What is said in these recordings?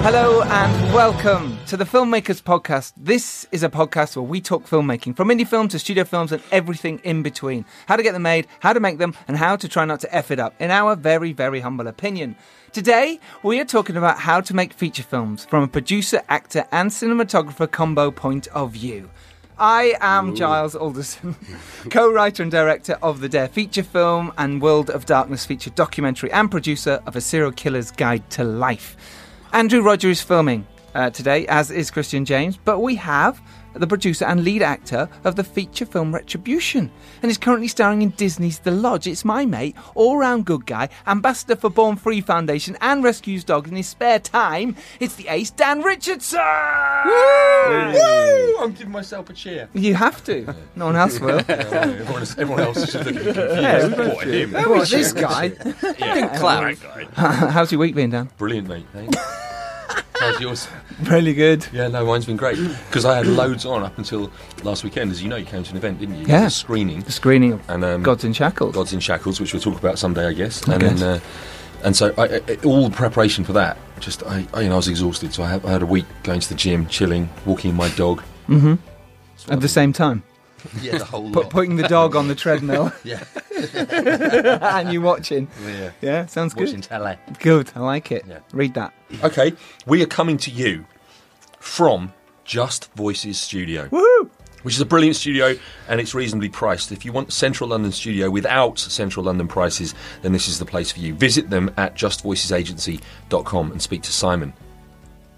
Hello and welcome to the Filmmakers Podcast. This is a podcast where we talk filmmaking from indie film to studio films and everything in between. How to get them made, how to make them, and how to try not to F it up, in our very, very humble opinion. Today, we are talking about how to make feature films from a producer, actor, and cinematographer combo point of view. I am Giles Alderson, co writer and director of the Dare feature film and World of Darkness feature documentary, and producer of A Serial Killer's Guide to Life. Andrew Roger is filming uh, today, as is Christian James, but we have the producer and lead actor of the feature film Retribution, and is currently starring in Disney's The Lodge. It's my mate, all round good guy, ambassador for Born Free Foundation, and rescues dogs in his spare time. It's the ace, Dan Richardson! Woo! I'm giving myself a cheer. You have to. No one else will. everyone, everyone else is just looking confused. Yeah, what, him? What, this guy? Yeah. clap. That guy. How's your week been, Dan? Brilliant, mate. Thanks. How's yours? Really good. Yeah, no, mine's been great because I had loads on up until last weekend. As you know, you came to an event, didn't you? Yeah. A screening. The screening of And um, Gods in Shackles. Gods in Shackles, which we'll talk about someday, I guess. And guess. then, uh, and so I, I, all the preparation for that, just I, I, you know, I was exhausted. So I had, I had a week going to the gym, chilling, walking my dog. Mm-hmm. At the same time. Yeah, the whole Put, lot. putting the dog on the treadmill Yeah, and you watching. Oh, yeah. Yeah, sounds good. Watching telly. Good, I like it. Yeah. Read that. Okay, we are coming to you from Just Voices Studio. Woo! Which is a brilliant studio and it's reasonably priced. If you want Central London studio without Central London prices, then this is the place for you. Visit them at justvoicesagency.com and speak to Simon.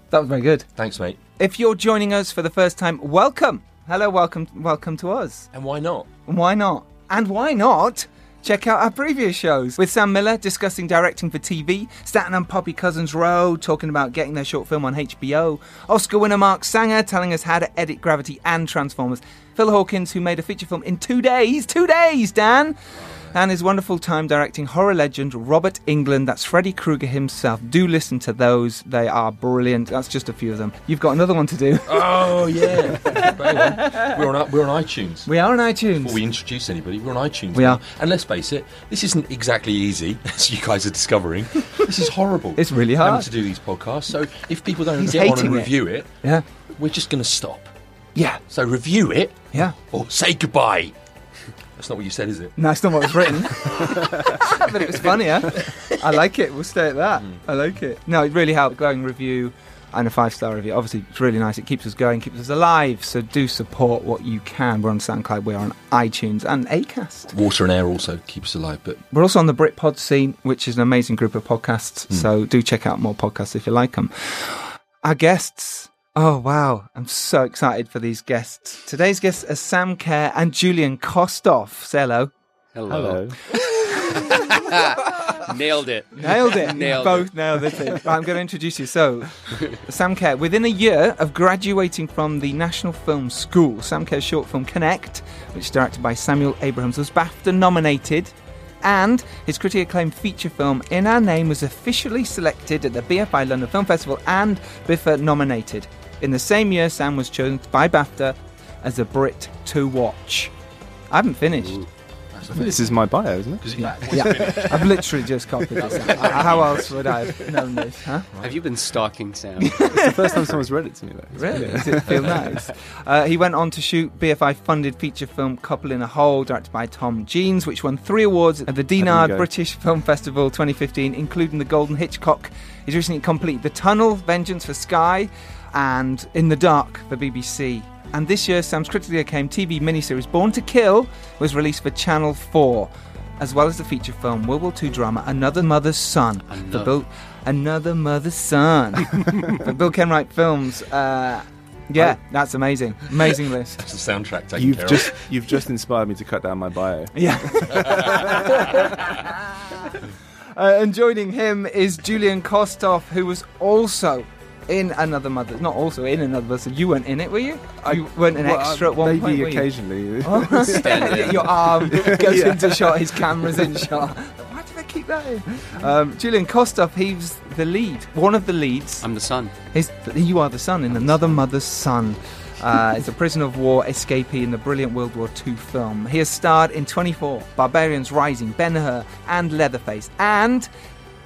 That was very good. Thanks, mate. If you're joining us for the first time, welcome. Hello, welcome, welcome to us. And why not? Why not? And why not? Check out our previous shows with Sam Miller discussing directing for TV, Staten and Poppy Cousins Row talking about getting their short film on HBO, Oscar winner Mark Sanger telling us how to edit Gravity and Transformers, Phil Hawkins who made a feature film in two days, two days, Dan, and his wonderful time directing horror legend Robert Englund. That's Freddy Krueger himself. Do listen to those; they are brilliant. That's just a few of them. You've got another one to do. Oh, yeah. we're, on, we're on iTunes. We are on iTunes. Before we introduce anybody, we're on iTunes. We now. are. And let's face it, this isn't exactly easy, as you guys are discovering. This is horrible. It's really Having hard. to do these podcasts. So if people don't He's get on and it. review it, yeah, we're just going to stop. yeah, So review it yeah. or say goodbye. That's not what you said, is it? No, it's not what was written. but it was funny, huh? I like it. We'll stay at that. Hmm. I like it. No, it really helped. Glowing review and a five star review. Obviously, it's really nice. It keeps us going, keeps us alive. So do support what you can. We're on SoundCloud, we're on iTunes and Acast. Water and air also keeps us alive, but We're also on the Britpod scene, which is an amazing group of podcasts. Hmm. So do check out more podcasts if you like them. Our guests. Oh, wow. I'm so excited for these guests. Today's guests are Sam Care and Julian Kostov. Say hello. Hello. Nailed it. Nailed it. Nailed Both nailed it. Right, I'm going to introduce you. So, Sam Care, within a year of graduating from the National Film School, Sam Care's short film Connect, which is directed by Samuel Abrahams, was BAFTA nominated. And his critically acclaimed feature film In Our Name was officially selected at the BFI London Film Festival and BIFA nominated. In the same year, Sam was chosen by BAFTA as a Brit to watch. I haven't finished. This is my bio, isn't it? because Yeah, I've literally just copied this. How else would I have known this? Huh? Have you been stalking Sam? It's the first time someone's read it to me, though. It's Really? Does it feel nice? Uh, he went on to shoot BFI funded feature film Couple in a Hole, directed by Tom Geens, which won three awards at the Dinard. British Film Festival 2015, including the Golden Hitchcock. He's recently completed The Tunnel, Vengeance for Sky, and In the Dark for BBC. And this year, Sam's critically acclaimed TV miniseries Born to Kill was released for Channel 4, as well as the feature film World War II drama Another Mother's Son. For Another- Bill, Another Mother's Son. for Bill Kenwright Films. Uh, yeah, that's amazing. Amazing list. That's the soundtrack taken You've care just you've just inspired me to cut down my bio. Yeah. uh, and joining him is Julian Kostov, who was also in Another Mother. Not also in Another Mother. You weren't in it, were you? You weren't an Well, extra at one maybe point, were you? occasionally. Stand. Your arm goes Yeah. into shot, his camera's in shot. Why did I keep that in? Um, Julian Kostov, he's the lead, one of the leads. I'm the son. He's, you are the son in Another Mother's Son. Uh, it's a prisoner of war escapee in the brilliant World War II film. He has starred in 24, Barbarians Rising, Ben Hur, and Leatherface. And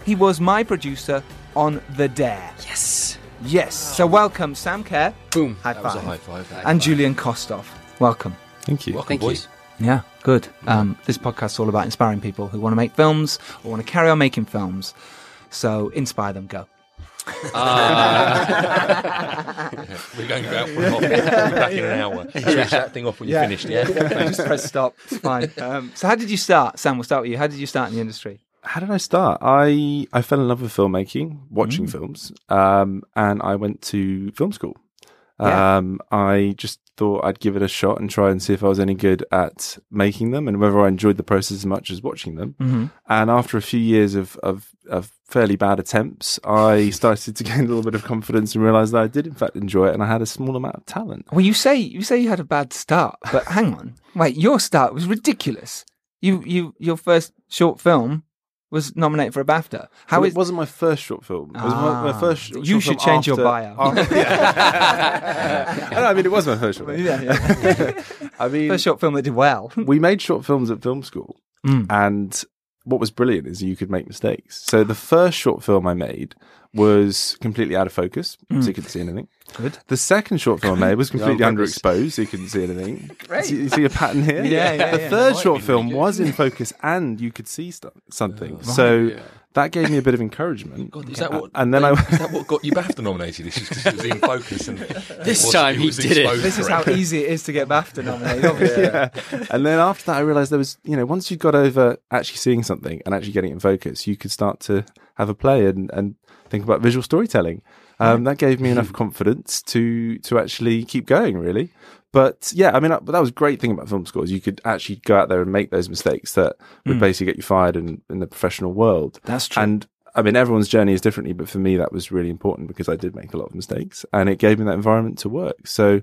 he was my producer on The Dare. Yes. Yes. So welcome, Sam Care. Boom. High That was a five. high five. And Julian Kostov. Welcome. Thank you. Welcome, Thank you. boys. Yeah, good. Um, this podcast is all about inspiring people who want to make films or want to carry on making films. So inspire them. Go. We're going to go out for a coffee. We'll back in an hour. Switch that thing off when you're finished, yeah? Just press stop. It's fine. Um, so how did you start, Sam? We'll start with you. How did you start in the industry? How did I start? I I fell in love with filmmaking, watching films, um, and I went to film school. Yeah. Um, I just thought I'd give it a shot and try and see if I was any good at making them and whether I enjoyed the process as much as watching them. Mm-hmm. And after a few years of, of, of fairly bad attempts, I started to gain a little bit of confidence and realized that I did, in fact, enjoy it and I had a small amount of talent. Well, you say you say you had a bad start, but hang on, wait, your start was ridiculous. You you your first short film was nominated for a BAFTA. How Well, is it wasn't my first short film. It was my, my Ah. first sh- You short should change your bio. after- yeah. no, I mean, it was my first short film. yeah, yeah. I mean, first short film that did well? we made short films at film school, Mm. and what was brilliant is you could make mistakes. So the first short film I made was completely out of focus, so you couldn't see anything. Mm. Good. The second short film I made was completely purpose. underexposed, so you couldn't see anything. Great. You see a pattern here? Yeah, yeah, The yeah. third short film was in focus, and you could see st- something. So Yeah. That gave me a bit of encouragement. God, is that what? And then I- is that what got you BAFTA nominated? It's just because it was in focus and This was- time he did it. exposed This is how correctly. easy it is to get BAFTA nominated. Obviously. yeah. And then after that, I realized there was, you know, once you got over actually seeing something and actually getting it in focus, you could start to have a play and, and think about visual storytelling. Um, that gave me enough confidence to to actually keep going, really. But yeah, I mean, that, that was a great thing about film schools. You could actually go out there and make those mistakes that would basically get you fired in, in the professional world. That's true. And I mean, everyone's journey is differently, but for me, that was really important because I did make a lot of mistakes, and it gave me that environment to work. So,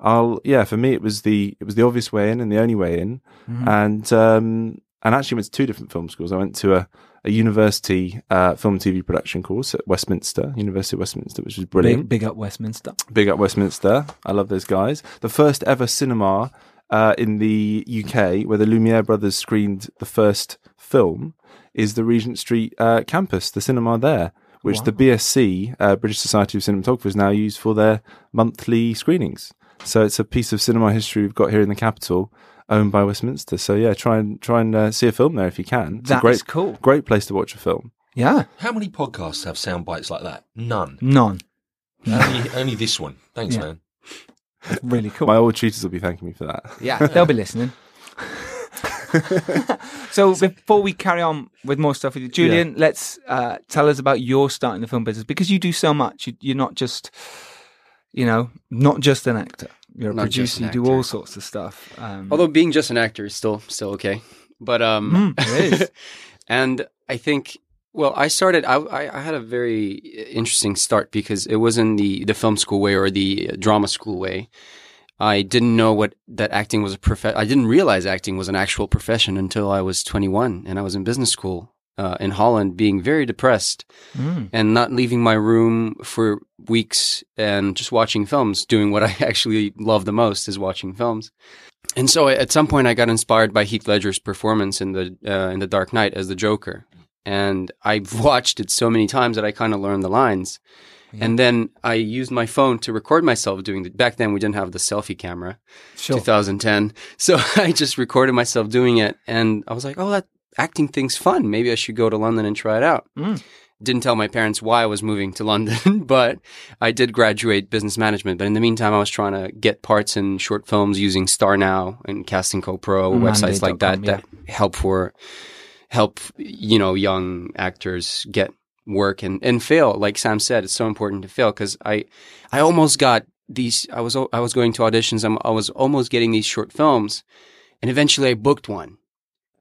I'll yeah, for me, it was the it was the obvious way in and the only way in, Mm-hmm. and um, and actually went to two different film schools. I went to a a university uh, film and TV production course at Westminster, University of Westminster, which was brilliant. Big, big up Westminster. Big up Westminster. I love those guys. The first ever cinema uh, in the UK where the Lumiere brothers screened the first film is the Regent Street uh, campus, the cinema there, which the BSC, uh, British Society of Cinematographers, now use for their monthly screenings. So it's a piece of cinema history we've got here in the capital, owned by Westminster. So yeah, try and try and uh, see a film there if you can. It's That great, is cool. great place to watch a film. Yeah. How many podcasts have sound bites like that? None. None. only, only this one. Thanks, Yeah. man. Really cool. My old tutors will be thanking me for that. Yeah, they'll be listening. so before we carry on with more stuff with you, Julian, let's uh, tell us about your start in the film business because you do so much. You, you're not just, you know, not just an actor. You're a Not producer. You do all sorts of stuff. Um, Although being just an actor is still still okay, but um, Mm, it is. and I think well, I started. I, I I had a very interesting start because it wasn't the the film school way or the drama school way. I didn't know what that acting was a prof. I didn't realize acting was an actual profession until I was 21 and I was in business school uh, in Holland, being very depressed Mm. and not leaving my room for weeks and just watching films, doing what I actually love the most is watching films. And so at some point I got inspired by Heath Ledger's performance in the uh, in the Dark Knight as the Joker. And I've watched it so many times that I kind of learned the lines. And then I used my phone to record myself doing the back then we didn't have the selfie camera. Sure. 2010. So I just recorded myself doing it and I was like, "Oh, that acting thing's fun. Maybe I should go to London and try it out." Mm. Didn't tell my parents why I was moving to London, but I did graduate business management. But in the meantime, I was trying to get parts in short films using Star Now and Casting Call Pro websites like that Monday.com, that help for help you know young actors get work and and fail. Like Sam said, it's so important to fail because I I almost got these. I was I was going to auditions. I'm, I was almost getting these short films, and eventually I booked one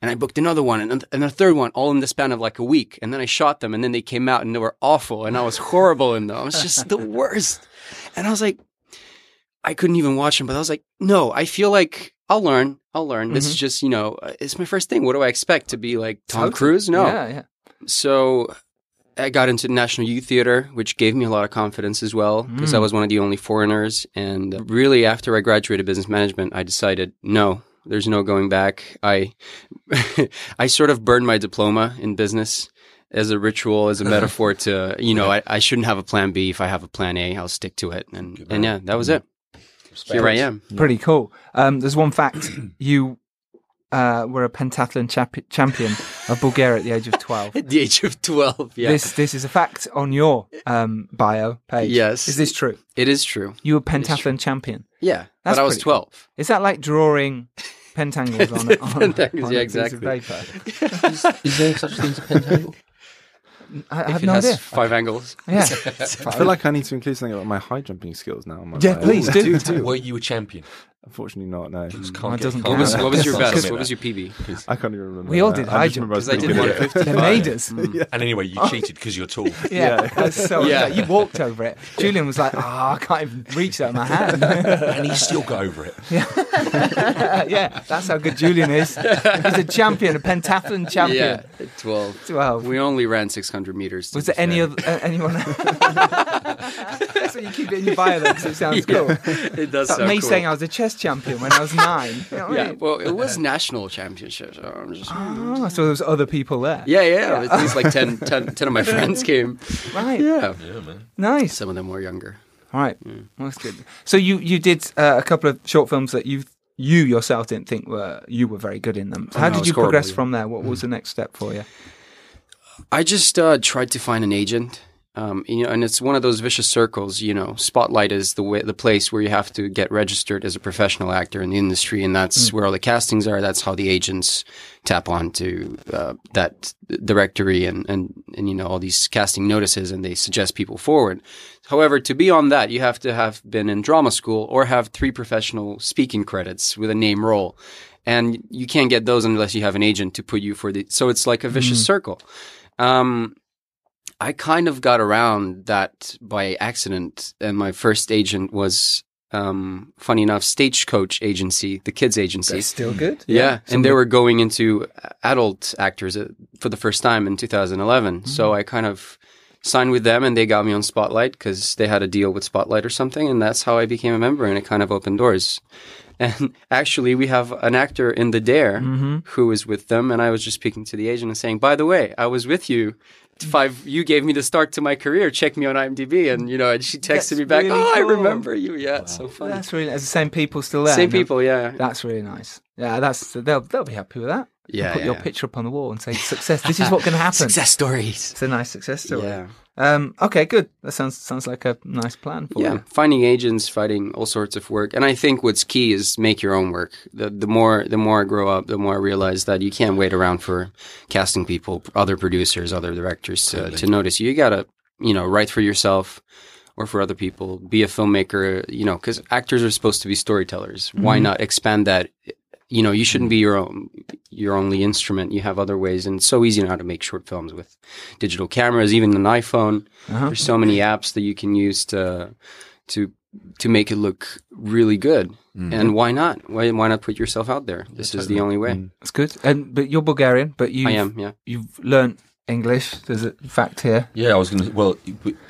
and I booked another one and, and a third one all in the span of like a week. And then I shot them and then they came out and they were awful and I was horrible in them. I was just the worst. And I was like, I couldn't even watch them, but I was like, no, I feel like I'll learn. I'll learn. This is just, you know, uh, it's my first thing. What do I expect to be like Tom Totally. Cruise? No. Yeah, yeah. So I got into National Youth Theater, which gave me a lot of confidence as well because I was one of the only foreigners. And really, after I graduated business management, I decided no, there's no going back. I I sort of burned my diploma in business as a ritual, as a metaphor to you know I, I shouldn't have a plan B. If I have a plan A, I'll stick to it. And and yeah, that was it. Here I am. Pretty cool. Um, there's one fact you uh, were a pentathlon chap- champion of Bulgaria at the age of 12. At the age of twelve. Yeah, This this is a fact on your um, bio page. Yes. Is this true? it is true. You were pentathlon champion. Yeah, That's but I was pretty cool. twelve. Is that like drawing pentangles on, on, Pentangles, on yeah, a piece of exactly. paper? Is there such thing as a pentacle? I, I If have it no has idea. five angles. Yeah. I feel like I need to include something about my high jumping skills now. my Yeah, bio. please do. do. Were you a champion? Unfortunately, not. No, Just mm. Oh, it get- doesn't can't What was what was your best? What was your PB? I can't even remember. We all did I high just jump, remember I was 'cause I pretty did good one at at it. They made us. And anyway, you oh. cheated because you're tall. Yeah, that's so Yeah. You walked over it. Julian was like, "Oh, I can't even reach that with my hand." and he still got over it. yeah, yeah, that's how good Julian is. He's a champion, a pentathlon champion. Yeah, at twelve. Twelve. We only ran six hundred meters. Was there any fair. other uh, anyone? so you keep it in your bio because it sounds cool. It does It's like sound me cool. saying I was a chess champion when I was nine. You know what I Yeah, mean? well, it was national championships. So I'm just, Oh, so there was other people there. yeah, yeah. At least like 10, 10, 10 of my friends came. Right. Yeah, Yeah, man. Nice. some of them were younger. All right. Well, that's good. So you you did uh, a couple of short films that you you yourself didn't think were you were very good in them. How no, did you horrible, progress yeah. from there? What was the next step for you? I just uh, tried to find an agent. Um, you know, and it's one of those vicious circles. You know, Spotlight is the way, the place where you have to get registered as a professional actor in the industry, and that's where all the castings are. That's how the agents tap onto uh, that directory and, and and you know all these casting notices, and they suggest people forward. However, to be on that, you have to have been in drama school or have three professional speaking credits with a name role, and you can't get those unless you have an agent to put you for the. So it's like a vicious circle. Um, I kind of got around that by accident, and my first agent was, um, funny enough, Stagecoach Agency, the kids agency. still good. yeah, and they were going into adult actors uh, for the first time in 2011. Mm-hmm. So I kind of signed with them, and they got me on Spotlight because they had a deal with Spotlight or something, and that's how I became a member, and it kind of opened doors. And actually, we have an actor in The Dare Mm-hmm. who is with them, and I was just speaking to the agent and saying, "By the way, I was with you." Five, you gave me the start to my career. Check me on IMDb, and you know, and she texted That's me back. really oh, I remember you. Yeah, it's so funny. That's really. It's the same people still there. Same people, yeah, That's really nice. Yeah, that's they'll they'll be happy with that. yeah. Put yeah, your yeah. picture up on the wall and say success. This is what can happen. Success stories. It's a nice success story. Yeah. Um, okay, good. That sounds sounds like a nice plan for Yeah, you. finding agents, finding all sorts of work, and I think what's key is make your own work. The the more the more I grow up, the more I realize that you can't wait around for casting people, other producers, other directors to, to notice you. You gotta you know write for yourself or for other people. Be a filmmaker, you know, because actors are supposed to be storytellers. Why not expand that? You know, you shouldn't mm-hmm. be your own your only instrument. You have other ways, and it's so easy now to make short films with digital cameras, even an iPhone. Uh-huh. There's so many apps that you can use to to to make it look really good. Mm-hmm. And why not? Why why not put yourself out there? This is the only way. Mm. That's good. And but you're Bulgarian, but you I am, yeah. you've learnt English. There's a fact here. Yeah, I was going to. Well,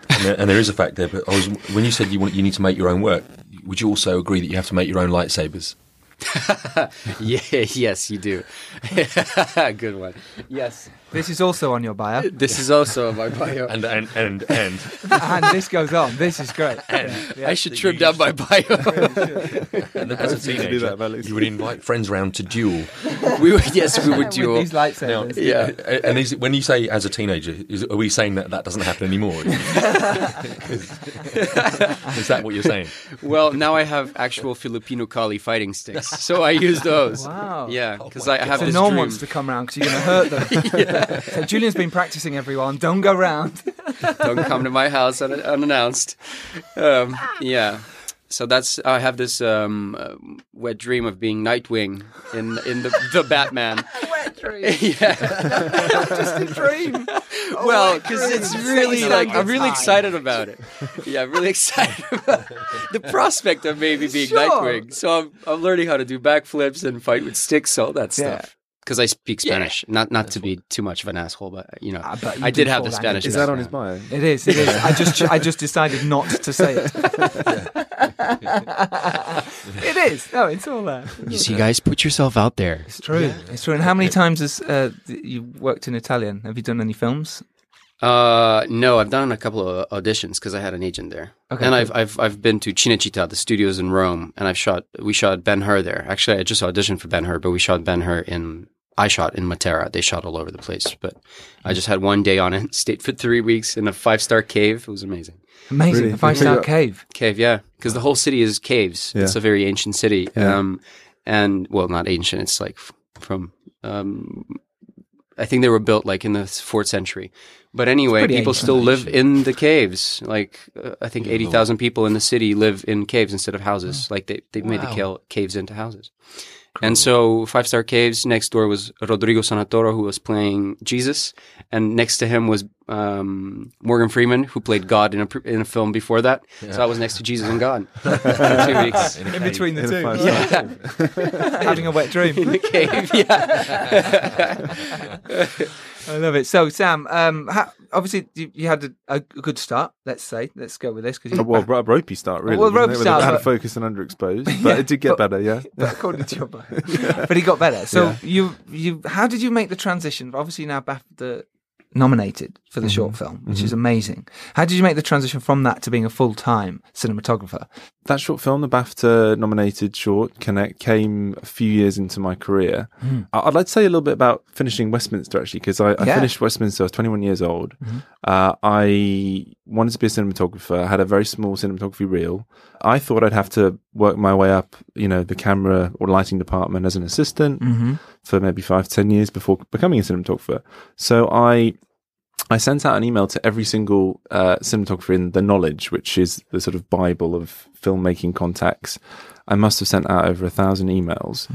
and and there is a fact there. But I was when you said you want you need to make your own work. Would you also agree that you have to make your own lightsabers? Yeah, yes, you do. good one. Yes. This is also on your bio, This is also on my bio. And and and and and this goes on. This is great. Yeah, yeah. I should trim down my bio. and as a do teenager, that, you would invite friends round to duel. we would, yes, we would With duel. these lightsabers. Yeah. And is when you say as a teenager, is, are we saying that that doesn't happen anymore? is, is that what you're saying? Well, now I have actual Filipino Kali fighting sticks, so I use those. Wow. Yeah, oh because I have So this no one wants to come round because you're going to hurt them. So Julian's been practicing everyone. Don't go round. Don't come to my house un- unannounced. Um, yeah. So that's I have this um, uh, wet dream of being Nightwing in in the the Batman. Wet dream. yeah. Just a dream. well, because it's really Six like I'm really hundred excited about it. Yeah, I'm really excited about the prospect of maybe being Sure. Nightwing. So I'm I'm learning how to do backflips and fight with sticks, all that Yeah. Stuff. Because I speak Spanish, not not to be too much of an asshole, but you know, Ah, but you I did have the. Spanish. Is that on his bio? It is. It is. I just I just decided not to say it. it is. No, it's all there. You see, guys, put yourself out there. It's true. It's true. And how many times has uh, you worked in Italian? Have you done any films? Uh, no, I've done a couple of auditions because I had an agent there, Okay, and cool. I've I've I've been to Cinecittà, the studios in Rome, and I've shot. We shot Ben Hur there. Actually, I just auditioned for Ben Hur, but we shot Ben Hur in. I shot in Matera. They shot all over the place, but I just had one day on it. Stayed for three weeks in a five star cave. It was amazing. Amazing. Really? A five star cave. Cave, yeah, because the whole city is caves. Yeah. It's a very ancient city. Yeah. Um, and well, not ancient. It's like from. Um, I think they were built like in the fourth century. But anyway, people still live in the caves. Like uh, I think eighty thousand people in the city live in caves instead of houses. Like they they made the caves into houses. And so Five Star Caves next door was Rodrigo Santoro who was playing Jesus, and next to him was um, Morgan Freeman who played God in a in a film before that. So I was next to Jesus and God for two weeks In between the In two. Yeah. Having a wet dream. in the cave. Yeah. I love it. So, Sam, um, how, obviously you, you had a, a good start. Let's say, let's go with this because Oh, well, a ropey start, really. Well, ropey start, a- had but- to focus and underexposed, but Yeah, it did get but- better, yeah. according to your bio, but he got better. So Yeah. you, you, how did you make the transition? Obviously now BAFTA nominated for the Mm-hmm. short film, which is amazing. How did you make the transition from that to being a full time cinematographer? That short film, the BAFTA nominated short, Connect, came a few years into my career. I- I'd like to say a little bit about finishing Westminster, actually, because I, I Yeah. Mm-hmm. finished Westminster, I was 21 years old. Uh, I wanted to be a cinematographer. I had a very small cinematography reel. I thought I'd have to work my way up, you know, the camera or lighting department as an assistant Mm-hmm. for maybe five to ten years before becoming a cinematographer. So I I sent out an email to every single uh, cinematographer in the Knowledge, which is the sort of bible of filmmaking contacts. I must have sent out over a thousand emails.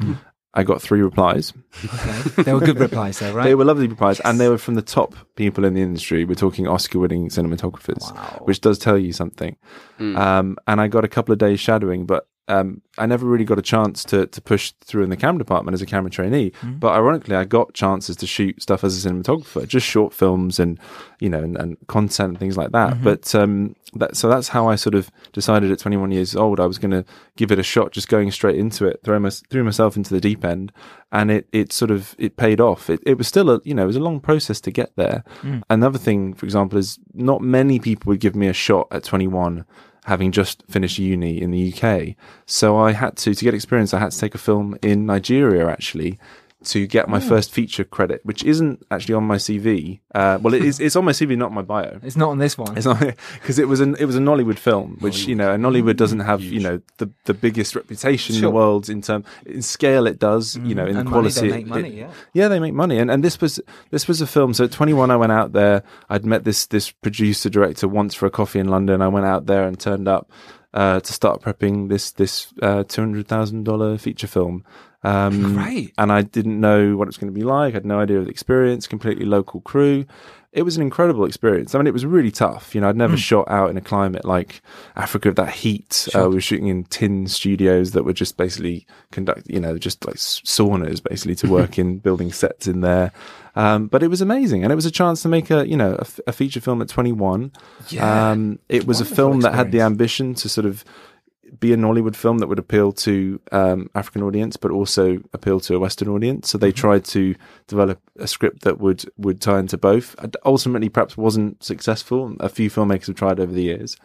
I got three replies. Okay. They were good replies, though, right? They were lovely replies, and they were from the top people in the industry. We're talking Oscar-winning cinematographers, Wow. which does tell you something. Um, and I got a couple of days shadowing, but um, I never really got a chance to to push through in the camera department as a camera trainee. But ironically, I got chances to shoot stuff as a cinematographer, just short films and you know and, and content and things like that. But um, that so that's how I sort of decided at 21 years old I was going to give it a shot, just going straight into it, throw my, threw myself into the deep end, and it it sort of it paid off. It it was still a you know it was a long process to get there. Another thing, for example, is not many people would give me a shot at 21 having just finished uni in the UK. So I had to, to get experience, I had to take a film in Nigeria actually to get my first feature credit, which isn't actually on my CV. Uh, well, it is, it's on my CV, not my bio. It's not on this one. It's not because it was an it was a Nollywood film, which you know, and Nollywood doesn't have you know the the biggest reputation in the world in term in scale. It does, you know, in And quality. they make it- money, it- yeah. yeah, they make money, and and this was this was a film. So at 21, I went out there. I'd met this this producer director once for a coffee in London. I went out there and turned up uh, to start prepping this this uh, two hundred thousand dollar feature film. Um, Great. And I didn't know what it was going to be like. I had no idea of the experience. Completely local crew. It was an incredible experience. I mean, it was really tough. You know, I'd never Hmm. shot out in a climate like Africa with that heat. Uh, we were shooting in tin studios that were just basically conduct, you know, just like saunas basically to work in, building sets in there. Um, but it was amazing, and it was a chance to make a, you know, a, f- a feature film at 21. Yeah. Um, it was a film that had the ambition to sort of be a Nollywood film that would appeal to um, African audience, but also appeal to a Western audience. So they Mm-hmm. tried to develop a script that would would tie into both. And Ultimately, perhaps wasn't successful. A few filmmakers have tried over the years,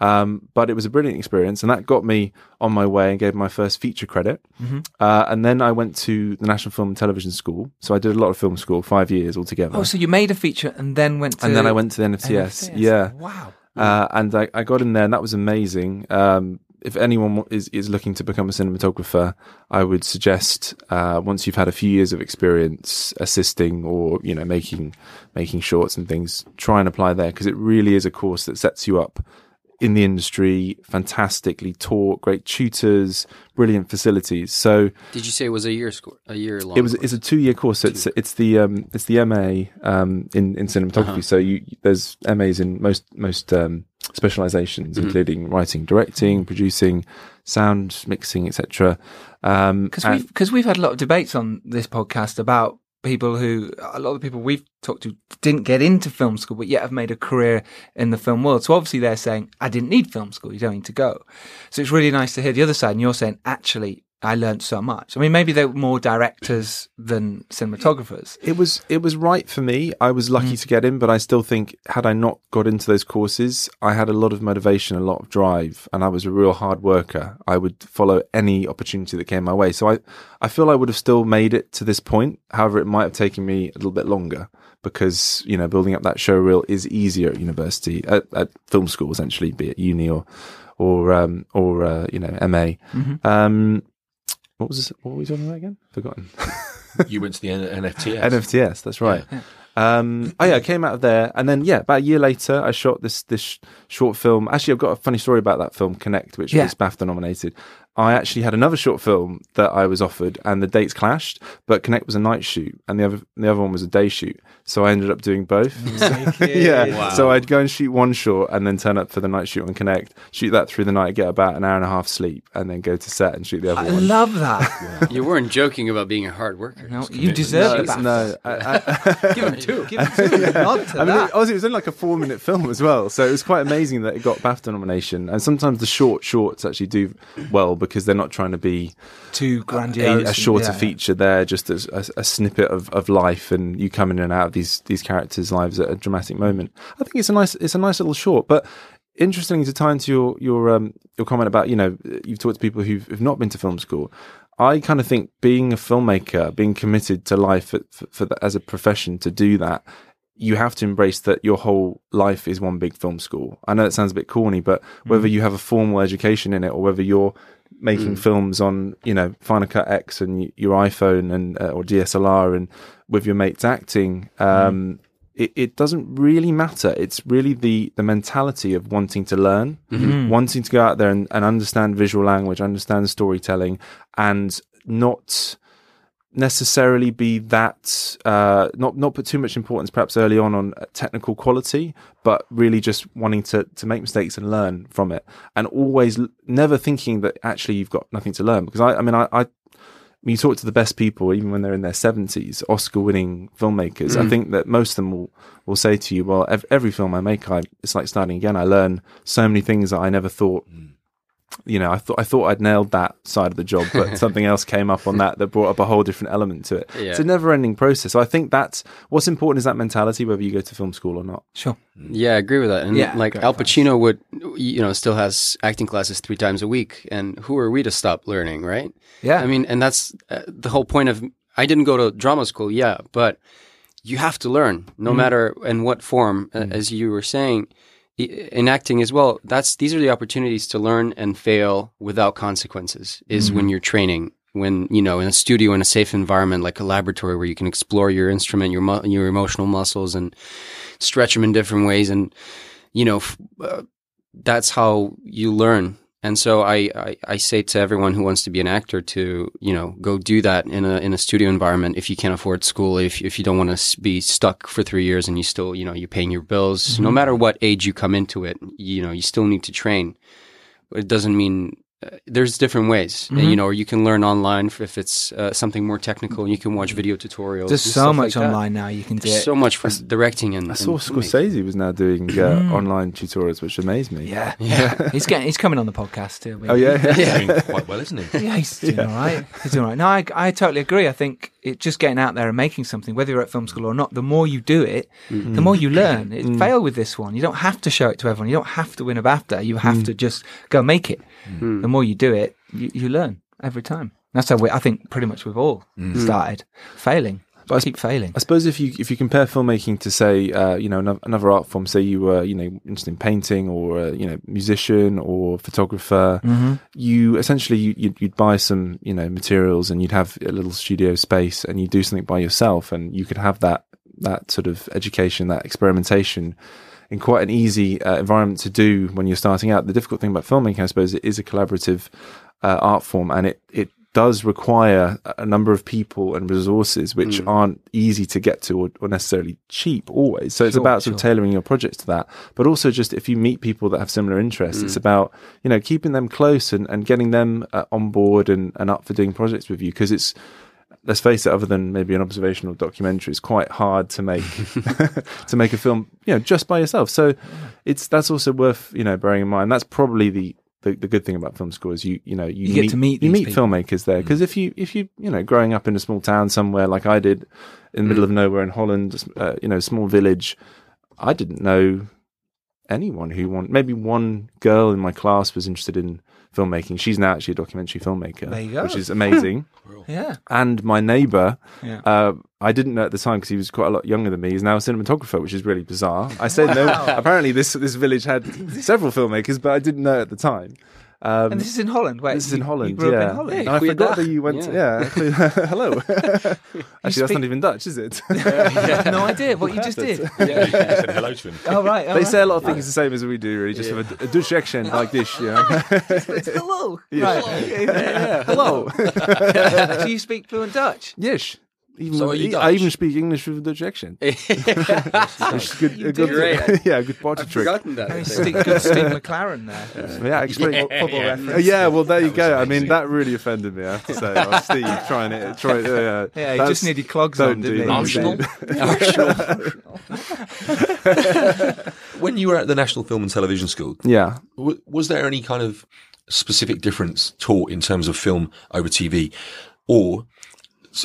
um, but it was a brilliant experience, and that got me on my way and gave my first feature credit. Mm-hmm. Uh, and then I went to the National Film and Television School. So I did a lot of film school, five years altogether. oh, so you made a feature and then went to. and then I went to the NFTS. NFTS. Yeah. Wow. Uh, and I, I got in there, and that was amazing. Um, if anyone is, is looking to become a cinematographer, I would suggest uh, once you've had a few years of experience assisting or you know making making shorts and things, try and apply there because it really is a course that sets you up in the industry, fantastically taught, great tutors, brilliant facilities. So Did you say it was a year score? A year long. it was course? it's a two year course. So it's it's the um it's the MA um in in cinematography. So you there's MAs in most most um specializations, including writing, directing, producing, sound mixing, etc. Um, Because and- we've because we've had a lot of debates on this podcast about people who a lot of the people we've talked to didn't get into film school but yet have made a career in the film world. So obviously they're saying I didn't need film school. You don't need to go. So it's really nice to hear the other side. And you're saying actually I learned so much. I mean, maybe they were more directors than cinematographers. It was it was right for me. I was lucky to get in, but I still think had I not got into those courses, I had a lot of motivation, a lot of drive, and I was a real hard worker. I would follow any opportunity that came my way. So I I feel I would have still made it to this point. However, it might have taken me a little bit longer because you know building up that show reel is easier at university at, at film school essentially, be it uni or or um, or uh, you know MA. Um, what was this, what were we talking about again? Forgotten. you went to the N- NFTS. NFTS. That's right. Um, oh yeah, I came out of there, and then yeah, about a year later, I shot this this sh- short film. Actually, I've got a funny story about that film, Connect, which Yeah. was BAFTA nominated. I actually had another short film that I was offered, and the dates clashed. But Connect was a night shoot, and the other the other one was a day shoot. So I ended up doing both. yeah. So I'd go and shoot one short, and then turn up for the night shoot on Connect, shoot that through the night, get about an hour and a half sleep, and then go to set and shoot the other I one. I love that. You weren't joking about being a hard worker. No, you deserve no, it. no, I, I, Give him two. Give him two. Nod to I mean, that. obviously, it was only like a four minute film as well. So it was quite amazing that it got BAFTA nomination. And sometimes the short shorts actually do well because they're not trying to be Too grandiose. a shorter yeah. feature. They're just as a, a snippet of, of life and you come in and out of these, these characters' lives at a dramatic moment. I think it's a nice, it's a nice little short, but interesting to tie into your, your, um, your comment about, you know, you've talked to people who've, who've not been to film school. I kind of think being a filmmaker, being committed to life for, for, the, as a profession to do that, you have to embrace that your whole life is one big film school. I know that sounds a bit corny, but whether you have a formal education in it or whether you're making films on, you know, Final Cut X and your iPhone and uh, or DSLR and with your mates acting, um, it, it doesn't really matter. It's really the the mentality of wanting to learn, wanting to go out there and, and understand visual language, understand storytelling, and not necessarily be that uh, not not put too much importance perhaps early on on uh, technical quality, but really just wanting to to make mistakes and learn from it, and always l- never thinking that actually you've got nothing to learn. Because I, I mean, I. I when you talk to the best people, even when they're in their seventies, Oscar-winning filmmakers, I mm. think that most of them will, will say to you, "Well, ev- every film I make, I it's like starting again. I learn so many things that I never thought mm. You know, I thought I thought I'd nailed that side of the job, but something else came up on that that brought up a whole different element to it. Yeah. It's a never-ending process. So I think that's what's important is that mentality, whether you go to film school or not. Sure. Yeah, I agree with that. And Yeah, like great Al advice. Pacino would, you know, still has acting classes three times a week. And who are we to stop learning, right? Yeah. I mean, and that's uh, the whole point of. I didn't go to drama school, yeah, but you have to learn, no matter in what form, uh, as you were saying. I- In acting as well, that's these are the opportunities to learn and fail without consequences. Is when you're training, when you know, in a studio, in a safe environment like a laboratory where you can explore your instrument, your mu- your emotional muscles, and stretch them in different ways, and you know, f- uh, that's how you learn. And so I, I, I say to everyone who wants to be an actor to, you know, go do that in a, in a studio environment if you can't afford school, if, if you don't want to be stuck for three years and you still, you know, you're paying your bills. No mm-hmm. matter what age you come into it, you know, you still need to train. It doesn't mean uh, there's different ways, And, you know, or you can learn online if it's uh, something more technical. You can watch video tutorials. There's so much like online now you can do. There's so much for directing and. I saw and filmmaking. Scorsese was now doing uh, online tutorials, which amazed me. yeah. Yeah. he's getting he's coming on the podcast too. Oh yeah. He's doing quite well, isn't he? Yeah, he's doing all right. He's doing all right. No, I, I totally agree. I think it just getting out there and making something, whether you're at film school or not, the more you do it, the more you learn. It fail with this one. You don't have to show it to everyone. You don't have to win a BAFTA. You have to just go make it. The more you do it, you, you learn every time. That's how we, I think pretty much we've all started failing. But I keep failing. I suppose if you if you compare filmmaking to say uh, you know another, another art form, say you were you know interested in painting or uh, you know musician or photographer, you essentially you, you'd, you'd buy some you know materials and you'd have a little studio space and you do something by yourself and you could have that that sort of education, that experimentation in quite an easy uh, environment to do when you're starting out. The difficult thing about filmmaking, I suppose, it is a collaborative uh, art form, and it it does require a number of people and resources which aren't easy to get to or, or necessarily cheap always. So it's Sure, about sort of tailoring your projects to that, but also just if you meet people that have similar interests, it's about you know keeping them close and, and getting them uh, on board and, and up for doing projects with you because it's let's face it, other than maybe an observational documentary, it's quite hard to make to make a film, you know, just by yourself. So it's that's also worth you know bearing in mind. That's probably the the, the good thing about film school is you you know you, You get to meet you meet people. filmmakers there because if you if you you know growing up in a small town somewhere like I did in the middle of nowhere in Holland, uh, you know, small village, I didn't know anyone who want maybe one girl in my class was interested in filmmaking. She's now actually a documentary filmmaker, There you go. which is amazing. Yeah. and my neighbor, Yeah. uh, I didn't know at the time because he was quite a lot younger than me. He's now a cinematographer, which is really bizarre. I said no. Apparently, this this village had several filmmakers, but I didn't know at the time. Um, And this is in Holland. Wait, this is in Holland. You grew yeah. up in Holland. And I forgot that you went. To, yeah. Hello. Actually, that's not even Dutch, is it? no idea what you just did. Yeah, You said hello to him. Oh right. all they right. say a lot of things the same as we do, really, just with a, a Dutch accent like this. You know? It's hello. Right. yeah. Hello. Do you speak fluent Dutch? yes. Even So with- are you I even speak English with a Dutch accent. Which is good, a good, Great. yeah, a good party I've trick. forgotten that. I You think. speak good Steve McClaren there. Yeah, explain. Yeah. Uh, yeah, well, there you go. I mean, that really offended me. I have to say, oh, Steve trying it, trying. Uh, Yeah, he just needed clogs on, don't didn't do he? that. Arsenal? when you were at the National Film and Television School, Yeah, w- was there any kind of specific difference taught in terms of film over TV, or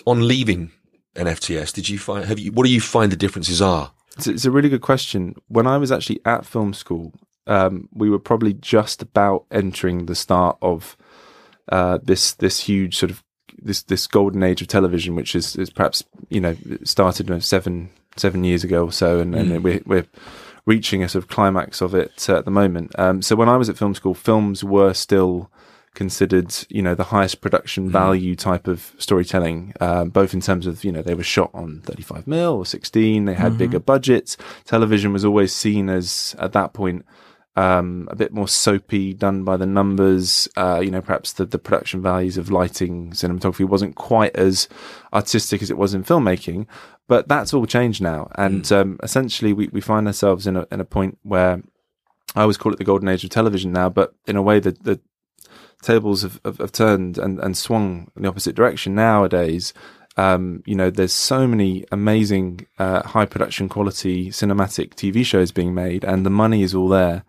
on leaving NFTS? Did you find have you what do you find the differences are? it's, it's a really good question. When I was actually at film school, um, we were probably just about entering the start of uh, this this huge sort of this this golden age of television, which is, is perhaps you know started uh, seven seven years ago or so, and, and we're we're reaching a sort of climax of it uh, at the moment. Um, so when I was at film school, films were still considered, you know, the highest production value type of storytelling, um, both in terms of, you know, they were shot on 35 mil or 16, they had bigger budgets. Television was always seen as, at that point, um, a bit more soapy, done by the numbers. Uh, you know, perhaps the, the production values of lighting, cinematography wasn't quite as artistic as it was in filmmaking. But that's all changed now, and um, essentially, we, we find ourselves in a in a point where I always call it the golden age of television now, but in a way that the tables have, have, have turned and, and swung in the opposite direction nowadays. Um, you know, there's so many amazing, uh, high production quality cinematic TV shows being made, and the money is all there,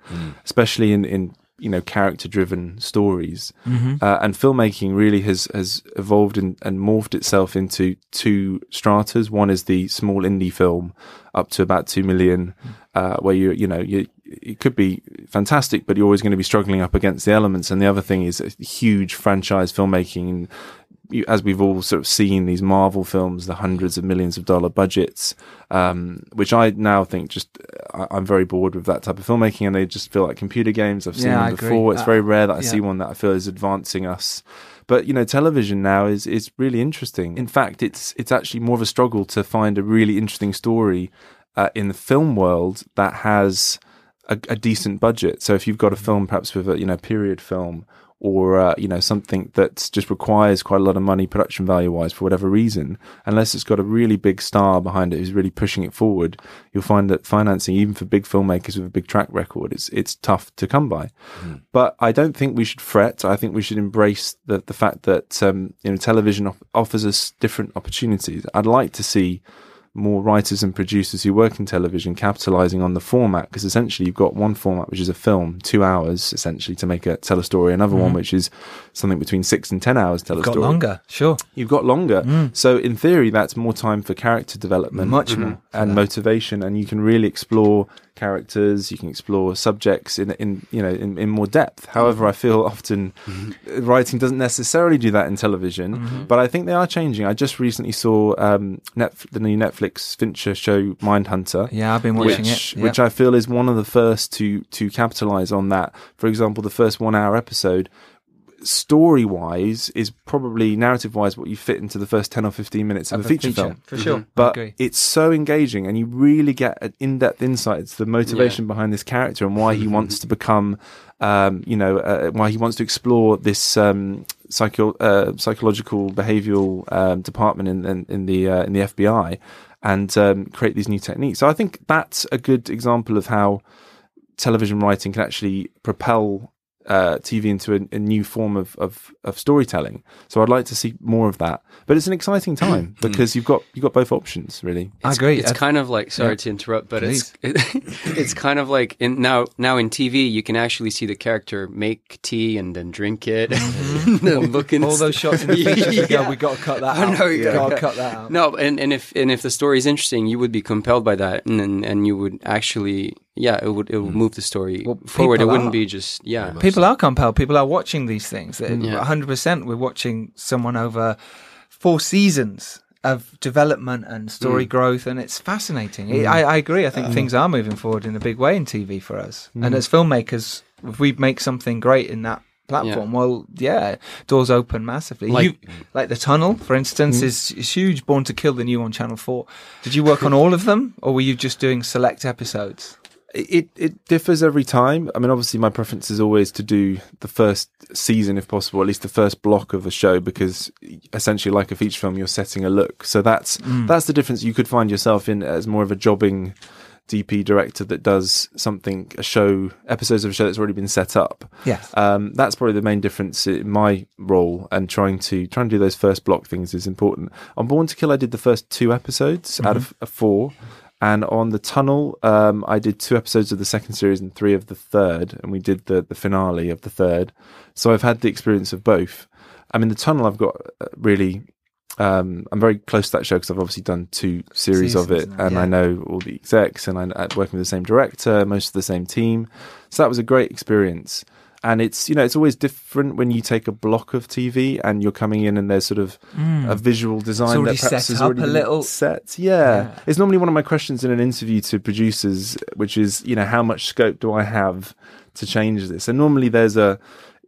especially in, in you know character driven stories. Uh, and filmmaking really has has evolved and, and morphed itself into two stratas. One is the small indie film, up to about two million, uh, where you you know you it could be fantastic, but you're always going to be struggling up against the elements. And the other thing is a huge franchise filmmaking. You, as we've all sort of seen these Marvel films, the hundreds of millions of dollar budgets, um, which I now think just I, I'm very bored with that type of filmmaking, and they just feel like computer games. I've seen Yeah, them before. It's Uh, very rare that I yeah. see one that I feel is advancing us. But you know, television now is is really interesting. In fact, it's it's actually more of a struggle to find a really interesting story uh, in the film world that has a, a decent budget. So if you've got a film, perhaps with a you know period film, or uh, you know something that just requires quite a lot of money, production value wise, for whatever reason, unless it's got a really big star behind it who's really pushing it forward, you'll find that financing, even for big filmmakers with a big track record, it's it's tough to come by. But I don't think we should fret. I think we should embrace the the fact that um, you know television off- offers us different opportunities. I'd like to see more writers and producers who work in television capitalizing on the format because essentially you've got one format which is a film two hours essentially to make a tell a story another one mm-hmm. which is something between six and ten hours to tell a Got story. longer, sure. you've got longer. Mm. So in theory that's more time for character development Much mhm. more and motivation and you can really explore characters you can explore subjects in in you know in, in more depth. However i feel often mm-hmm. writing doesn't necessarily do that in television mm-hmm. but i think they are changing. I just recently saw um Netf- the new netflix fincher show mindhunter Yeah, I've been watching which, it. which I feel is one of the first to to capitalize on that. For example, the first one hour episode, story wise, is probably narrative wise what you fit into the first ten or fifteen minutes of, Of a feature, film. for sure. I But it's so engaging, and you really get an in-depth insight into the motivation behind this character and why he wants to become, um, you know, uh, why he wants to explore this um, psycho- uh, psychological behavioral um, department in, in, in the uh, in the FBI, and um, create these new techniques. So I think that's a good example of how television writing can actually propel uh, TV into a, a new form of, of, of storytelling. So I'd like to see more of that. But it's an exciting time because you've got you've got both options really. I agree. It's I- kind of like sorry Yeah. to interrupt, but it's it, it's kind of like in now now in TV you can actually see the character make tea and then drink it, and look and Mm-hmm. all those shots in the features, you go, Yeah. we got to cut that I know, you we got to gotta cut that out. No, and, and if and if the story is interesting, you would be compelled by that, and and, and you would actually, yeah, it would it would move the story Well, forward. It people wouldn't are. be just yeah. People are compelled. People are watching these things. That- Yeah. 100% we're watching someone over four seasons of development and story growth, and it's fascinating. Mm. I, I agree. I think things are moving forward in a big way in TV for us. And Mm. as filmmakers, if we make something great in that platform, well, yeah, doors open massively. Like- you, like The Tunnel, for instance, Mm. is, is huge. Born to Kill, the new on Channel 4. Did you work on all of them, or were you just doing select episodes? It it differs every time. I mean, obviously, my preference is always to do the first season, if possible, at least the first block of a show, because essentially, like a feature film, you're setting a look. So that's that's the difference. You could find yourself in as more of a jobbing DP director that does something, a show, episodes of a show that's already been set up. Yes. Um, that's probably the main difference in my role, and trying to trying to do those first block things is important. On Born to Kill, I did the first two episodes out of uh, four, and on the Tunnel, um, I did two episodes of the second series and three of the third, and we did the the finale of the third. So I've had the experience of both. I mean, the Tunnel, I've got uh, really. Um, I'm very close to that show because I've obviously done two series of it, and yeah. I know all the execs, and I'm working with the same director, most of the same team. So that was a great experience and it's you know it's always different when you take a block of TV and you're coming in and there's sort of hmm. a visual design already that perhaps up already a little. set. Yeah. Yeah. it's normally one of my questions in an interview to producers, which is you know how much scope do I have to change this? And normally there's a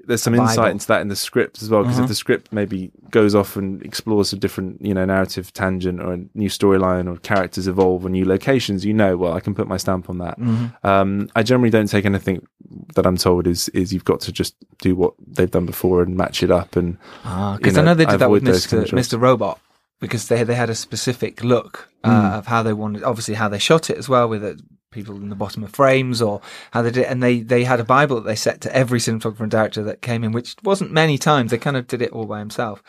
there's some Bible. insight into that in the script as well because Mhm. if the script maybe goes off and explores a different you know narrative tangent or a new storyline or characters evolve or new locations you know well i can put my stamp on that Mm-hmm. um, I generally don't take anything that I'm told is is you've got to just do what they've done before and match it up. And Because you I know they did that with Mr. Mr. Robot because they they had a specific look uh, Mm. of how they wanted, obviously how they shot it as well with it, people in the bottom of frames or how they did, and they they had a Bible that they set to every cinematographer and director that came in, which wasn't many times. They kind of did it all by himself.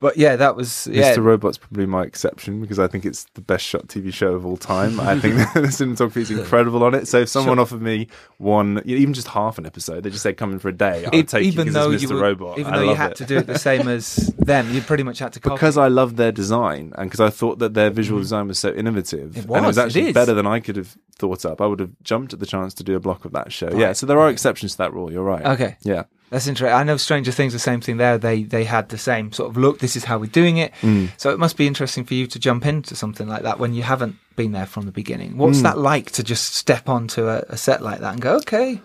But yeah, that was yeah. Mr. Robot's probably my exception because I think it's the best shot TV show of all time. I think the cinematography is incredible on it. So if someone Sure. offered me one, you even just half an episode, they just said come in for a day, I'd take it even because though it's you Mr. were, Robot. even I though you had it. to do it the same as them, you pretty much had to copy. because I love their design and because I thought that their visual mm. design was so innovative It and it was, was it actually better than I could have thought up. I would have jumped at the chance to do a block of that show. Yeah, so there are exceptions to that rule. You're right. Okay. Yeah. That's interesting. I know Stranger Things, the same thing there. They they had the same sort of look. This is how we're doing it. Mm. So it must be interesting for you to jump into something like that when you haven't been there from the beginning. What's Mm. that like to just step onto a, a set like that and go, okay,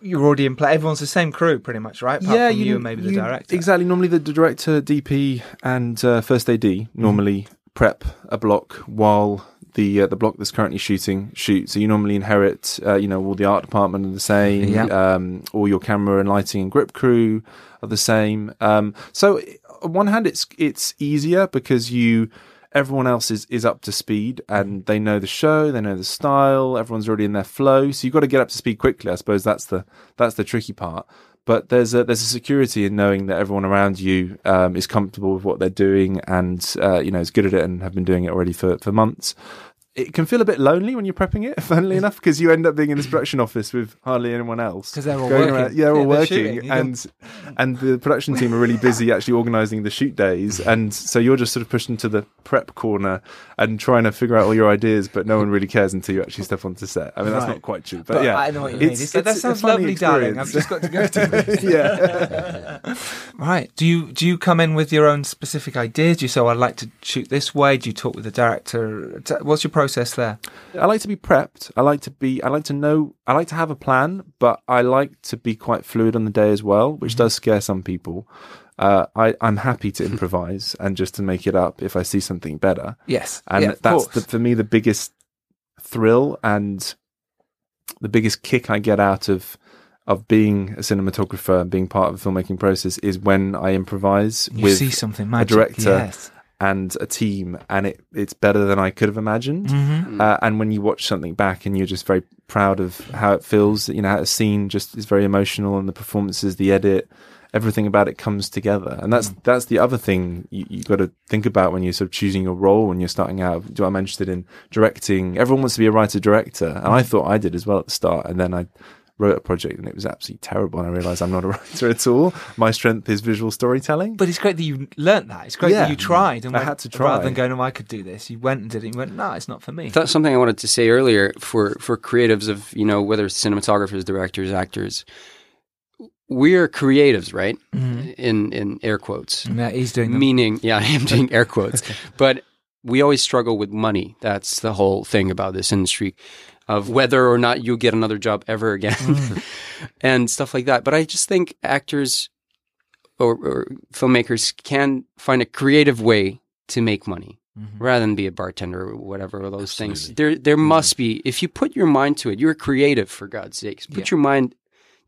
you're already in play. Everyone's the same crew, pretty much, right? Apart from you, and maybe the you- director. Exactly. Normally, the director, DP, and uh, first AD Mm-hmm. normally prep a block while the uh, the block that's currently shooting shoots. So you normally inherit, uh, you know, all the art department are the same. Yeah. Um, all your camera and lighting and grip crew are the same. Um, so on one hand, it's it's easier because you. Everyone else is, is up to speed and they know the show, they know the style, everyone's already in their flow. So you've got to get up to speed quickly. I suppose that's the that's the tricky part but there's a there's a security in knowing that everyone around you um, is comfortable with what they're doing and uh, you know is good at it and have been doing it already for for months. It can feel a bit lonely when you're prepping it, funnily enough, because you end up being in this production office with hardly anyone else. 'Cause they're all working. yeah, they're all Yeah, they're working, shooting. And and the production team are really busy actually organising the shoot days, and so you're just sort of pushed into the prep corner and trying to figure out all your ideas, but no one really cares until you actually step onto set. I mean, that's not quite true, but, But yeah, I know what you mean. It's- It's that sounds lovely, darling. I've just got to go to yeah. Right. Do you do you come in with your own specific ideas? Do you say, oh, "I'd like to shoot this way"? Do you talk with the director? What's your process there? I like to be prepped. I like to be. I like to know. I like to have a plan, but I like to be quite fluid on the day as well, which does scare some people. Uh, I, I'm happy to improvise and just to make it up if I see something better, Yes, and yeah, that's the, for me the biggest thrill and the biggest kick I get out of of being a cinematographer and being part of the filmmaking process is when I improvise you with see something a magic. director Yes. And a team, and it, it's better than I could have imagined. Mm-hmm. Uh, and when you watch something back, and you're just very proud of how it feels, you know, a scene just is very emotional, and the performances, the edit, everything about it comes together. And that's that's the other thing you, you got to think about when you're sort of choosing your role when you're starting out. Do I'm interested in directing? Everyone wants to be a writer director, and I thought I did as well at the start, and then I wrote a project and it was absolutely terrible and I realized I'm not a writer at all. My strength is visual storytelling. But it's great that you learnt that. It's great Yeah. that you tried. And I went- had to try. Rather than going, oh, I could do this, you went and did it. And you went, no, it's not for me. That's something I wanted to say earlier for for creatives of you know whether it's cinematographers, directors, actors. We're creatives, right? Mm-hmm. In in air quotes. Yeah, he's doing them. Meaning, yeah, I am doing air quotes, but we always struggle with money. That's the whole thing about this industry of whether or not you'll get another job ever again mm. and stuff like that. But I just think actors or, or filmmakers can find a creative way to make money mm-hmm. rather than be a bartender or whatever of those things. There, there mm-hmm. must be, if you put your mind to it, you're creative for God's sakes. Put Yeah. your mind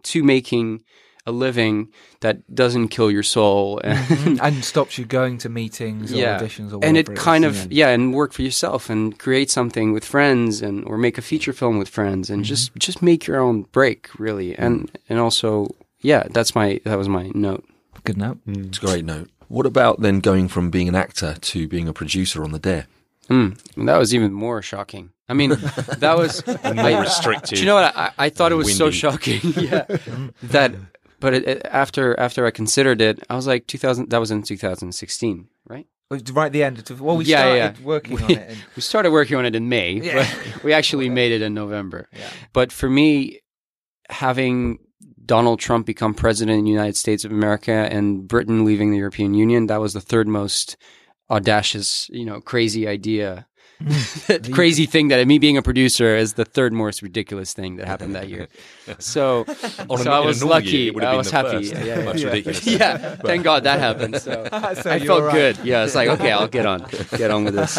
to making a living that doesn't kill your soul and and stops you going to meetings or yeah. auditions or whatever. and it kind of yeah and work for yourself and create something with friends and or make a feature film with friends Mm-hmm. and just just make your own break really and and also yeah that's my that was my note Good note. It's a great note. What about then going from being an actor to being a producer on the Dare? mm. and that was even more shocking i mean that was More restricted. do you know what i, I thought it was so shocking yeah that but it, it, after after i considered it i was like 2000 that was in 2016 right Right at the end. Of, well, we Yeah, started yeah. working on it. And, We started working on it in May, Yeah. but we actually made it in November. Yeah. But for me, having Donald Trump become president of the United States of America and Britain leaving the European Union, that was the third most audacious, you know, crazy idea. that crazy thing that me being a producer is the third most ridiculous thing that happened that year. So, oh, On a- so I was lucky. year, it would have I was happy. first. Yeah, yeah. Yeah. ridiculous. Yeah, thank God that happened. So, So I felt right. good. Yeah, it's like okay, I'll get on, get on with this.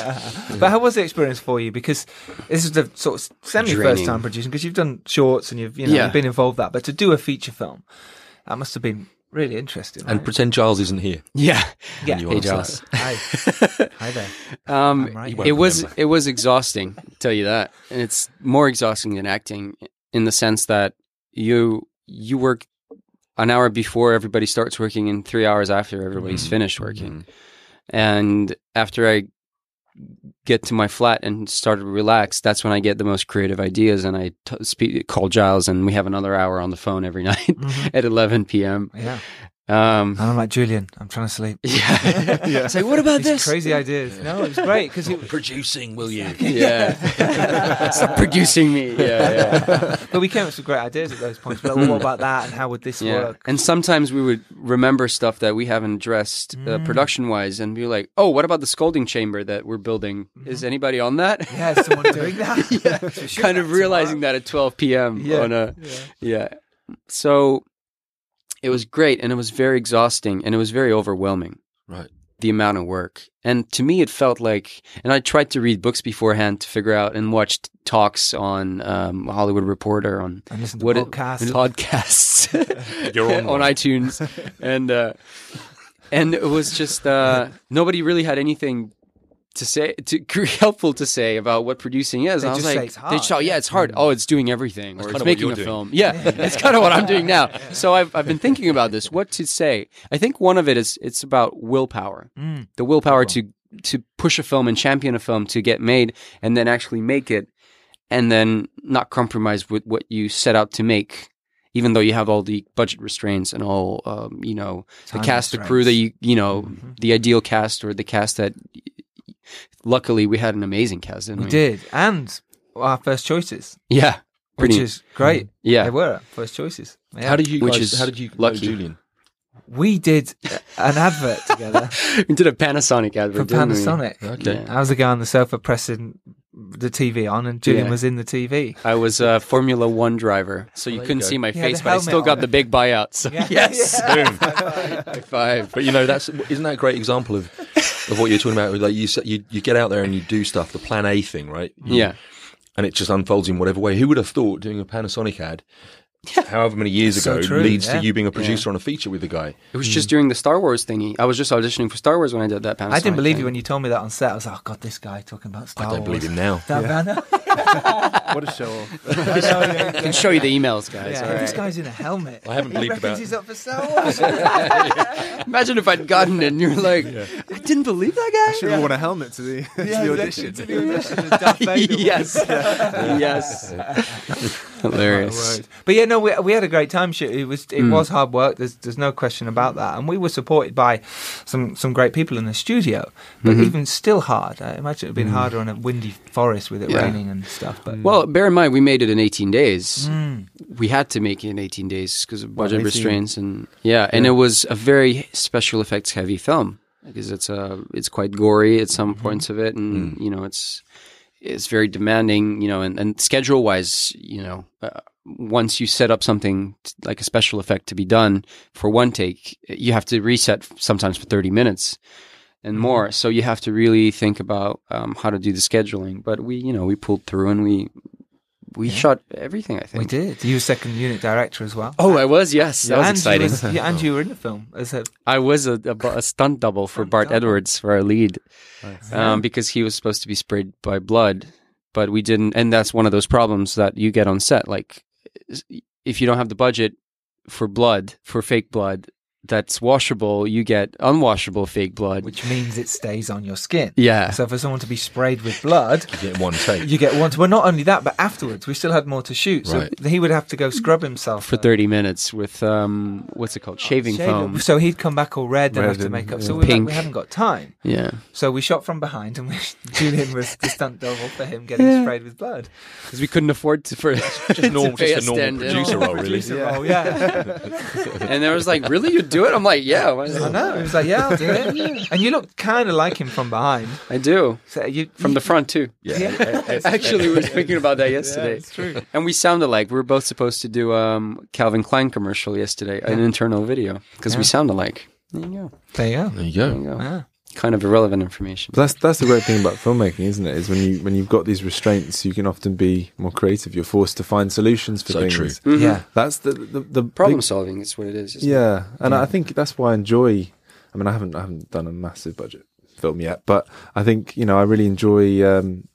But how was the experience for you? Because this is the sort of semi first time producing. Because you've done shorts and you've you know Yeah. you've been involved with that, but to do a feature film, that must have been really interesting. And right? pretend Giles isn't here. Yeah. yeah. you Hey, are. Giles. Hi. Hi there. Um, right. You won't it was it was exhausting. Tell you that, and it's more exhausting than acting in the sense that you you work an hour before everybody starts working and three hours after everybody's Mhm. finished working. Mhm. And after I get to my flat and start to relax, that's when I get the most creative ideas. And I t- speak, call Giles, and we have another hour on the phone every night Mhm. at 11 p.m. Yeah. Um, And I'm like Julian. I'm trying to sleep. yeah, yeah. It's like, what about These this? crazy ideas. No, it's great because it. Producing, will you? Yeah. Stop producing me. Yeah, yeah. But we came up with some great ideas at those points. Like, well, what about that? And how would this yeah. work? And sometimes we would remember stuff that we haven't addressed uh, Mm. production wise and be like, oh, what about the scolding chamber that we're building? Is anybody on that? Mm-hmm. Yeah, is someone doing that? Yeah. So kind of realizing tomorrow. that at 12 p.m. Yeah. on a, Yeah. yeah. So it was great and it was very exhausting and it was very overwhelming. Right. the amount of work. And to me, it felt like, and I tried to read books beforehand to figure out and watched talks on um, Hollywood Reporter on And listen to it- podcasts. podcasts You're on on iTunes, and uh, and it was just uh, nobody really had anything to say to helpful to say about what producing is. They and I was just say like, it's they just, oh, yeah, yeah. it's hard. Oh, it's doing everything, or it's making a doing. film. Yeah, it's kind of what I'm doing now. So I've I've been thinking about this. What to say? I think one of it is it's about willpower Mm. the willpower to to push a film and champion a film to get made and then actually make it and then not compromise with what you set out to make even though you have all the budget restraints and all um, you know the cast the crew that you you know Mhm. the ideal cast or the cast that luckily we had an amazing cast didn't we, We did. And our first choices, yeah which is great. Mm-hmm. yeah They were first choices. Yeah. How did you Which guys, is how did you know lucky. Julian? we did an advert together we did a Panasonic advert for didn't we? Panasonic. Okay. Yeah. I was the guy on the sofa pressing the TV on, and Julian Yeah. was in the TV. I was a Formula One driver, so you you couldn't go. see my He had face, the but I helmet still got on. the big buyout. So Yeah. yes, Yeah. Boom. high five. But you know, that's isn't that a great example of of what you're talking about? Like you, s- you you get out there and you do stuff, the Plan A thing, right? You- Yeah, and it just unfolds in whatever way. Who would have thought doing a Panasonic ad however many years So ago true, leads yeah. to you being a producer on a feature with the guy. It was just during the Star Wars thingy. I was just auditioning for Star Wars when I did that Panasonic I didn't believe thing. you when you told me that on set. I was like, oh god, this guy talking about Star Wars. I don't Wars. believe him now. That banner. What a show off. I know, yeah, I can show you the emails, guys. yeah, all This guy's in a helmet. I haven't he believed reckons about- he's up for Star Wars. Imagine if I'd gotten it and you're like, I didn't believe that guy. I Should have worn a helmet to the, to the audition. To the audition. as Darth guy. Vader was. yes. yes. Hilarious. But yeah, no, we, we had a great time. It was it mm. was hard work. There's there's no question about that. And we were supported by some some great people in the studio. But mm-hmm. even still hard. I imagine it'd been mm-hmm. harder on a windy forest with it Yeah. raining and stuff. But Well, bear in mind, we made it in 18 days. Mm. We had to make it in 18 days because of budget 18? restraints, and yeah, and it was a very special effects heavy film because it's a it's quite gory at some mm-hmm. points of it, and mm. you know it's it's very demanding, you know, and, and schedule wise, you know, uh, once you set up something t- like a special effect to be done for one take, you have to reset sometimes for 30 minutes and more. So you have to really think about um, how to do the scheduling. But we, you know, we pulled through and we we shot everything. I think we did. You were second unit director as well. Oh, I was. Yes, that was and exciting. You was, yeah, and you were in the film as a I was a, a, a stunt double for Bart double. Edwards for our lead, um, because he was supposed to be sprayed by blood, but we didn't. And that's one of those problems that you get on set. Like, if you don't have the budget for blood, for fake blood, that's washable, you get unwashable fake blood. which means it stays on your skin. yeah. So for someone to be sprayed with blood, You get one take. you get one. Well, not only that, but afterwards we still had more to shoot. So Right. he would have to go scrub himself for 30 minutes with um what's it called shaving Shave foam. So he'd come back all red and have to make up. yeah. So we, had, Pink. we haven't got time. yeah So we shot from behind, and we, Julian was the stunt double for him getting Yeah. sprayed with blood. because we couldn't afford to for Just normal, to just a normal stand-in. producer role, really. Producer role, yeah. and there was like really you do it i'm like yeah I know. He was like, "Yeah, I'll do it." And you look kind of like him from behind. i do So you from the front too Yeah. Actually, we were speaking about that yesterday. it's true. And we sounded like we were both supposed to do um Calvin Klein commercial yesterday, an internal video, because we sound alike. There you go. There you go. There you There go. you go. Yeah. Kind of irrelevant information. But that's that's the great thing about filmmaking, isn't it? Is when you when you've got these restraints, you can often be more creative. You're forced to find solutions for So things. true. Yeah. That's the the, the Problem big- solving is what it is. isn't it? Yeah, and I think that's why I enjoy. I mean, I haven't I haven't done a massive budget film yet, but I think you know I really enjoy um,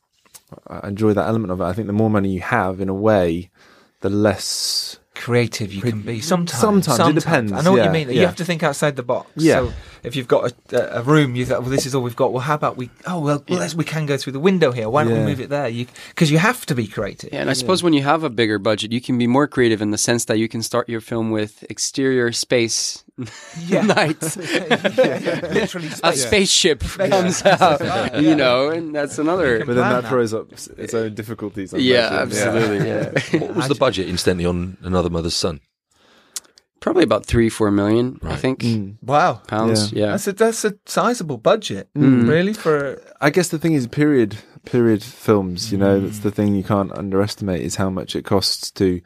I enjoy that element of it. I think the more money you have, in a way, the less creative you can be. Sometimes, Sometimes, it depends, I know what you mean. You have to think outside the box. Yeah. So if you've got a, a room, you thought, well, this is all we've got. Well, how about we? Oh, well, well let's, we can go through the window here. Why don't we move it there? You because you have to be creative. Yeah, and I suppose when you have a bigger budget, you can be more creative in the sense that you can start your film with exterior space Yeah. nights. Yeah, Literally, A space. spaceship comes out, you know, and that's another. But then that that. throws up its own difficulties. I Yeah, imagine. absolutely. Yeah. What was the budget, incidentally, on Another Mother's Son? Probably about three, four million, I think, Mm. Wow. pounds. Yeah. That's a that's a sizable budget, Mm. really. For I guess the thing is period period films. You know, that's the thing you can't underestimate is how much it costs to s-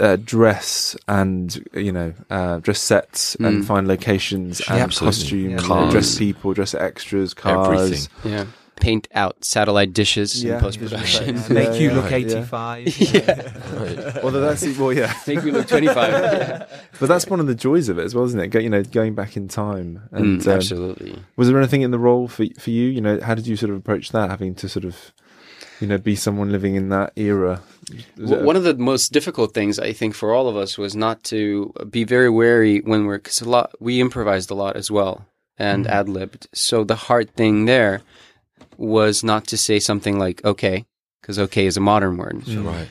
uh, dress and you know uh, dress sets and Mm. find locations and absolutely. costume, Yeah. Cars. dress people, dress extras, cars. Everything. Yeah. Paint out satellite dishes Yeah, in post production. visual make Yeah, you yeah, look yeah. eighty-five. Yeah. Well, that's well, yeah. Make me look 25. But that's one of the joys of it as well, isn't it? Go, you know, going back in time. And Mm, um, absolutely. was there anything in the role for for you? You know, how did you sort of approach that? Having to sort of, you know, be someone living in that era. Was W- it- One of the most difficult things I think for all of us was not to be very wary when we're because a lot we improvised a lot as well and Mm-hmm. ad libbed. So the hard thing there was not to say something like "okay" because "okay" is a modern word, Right.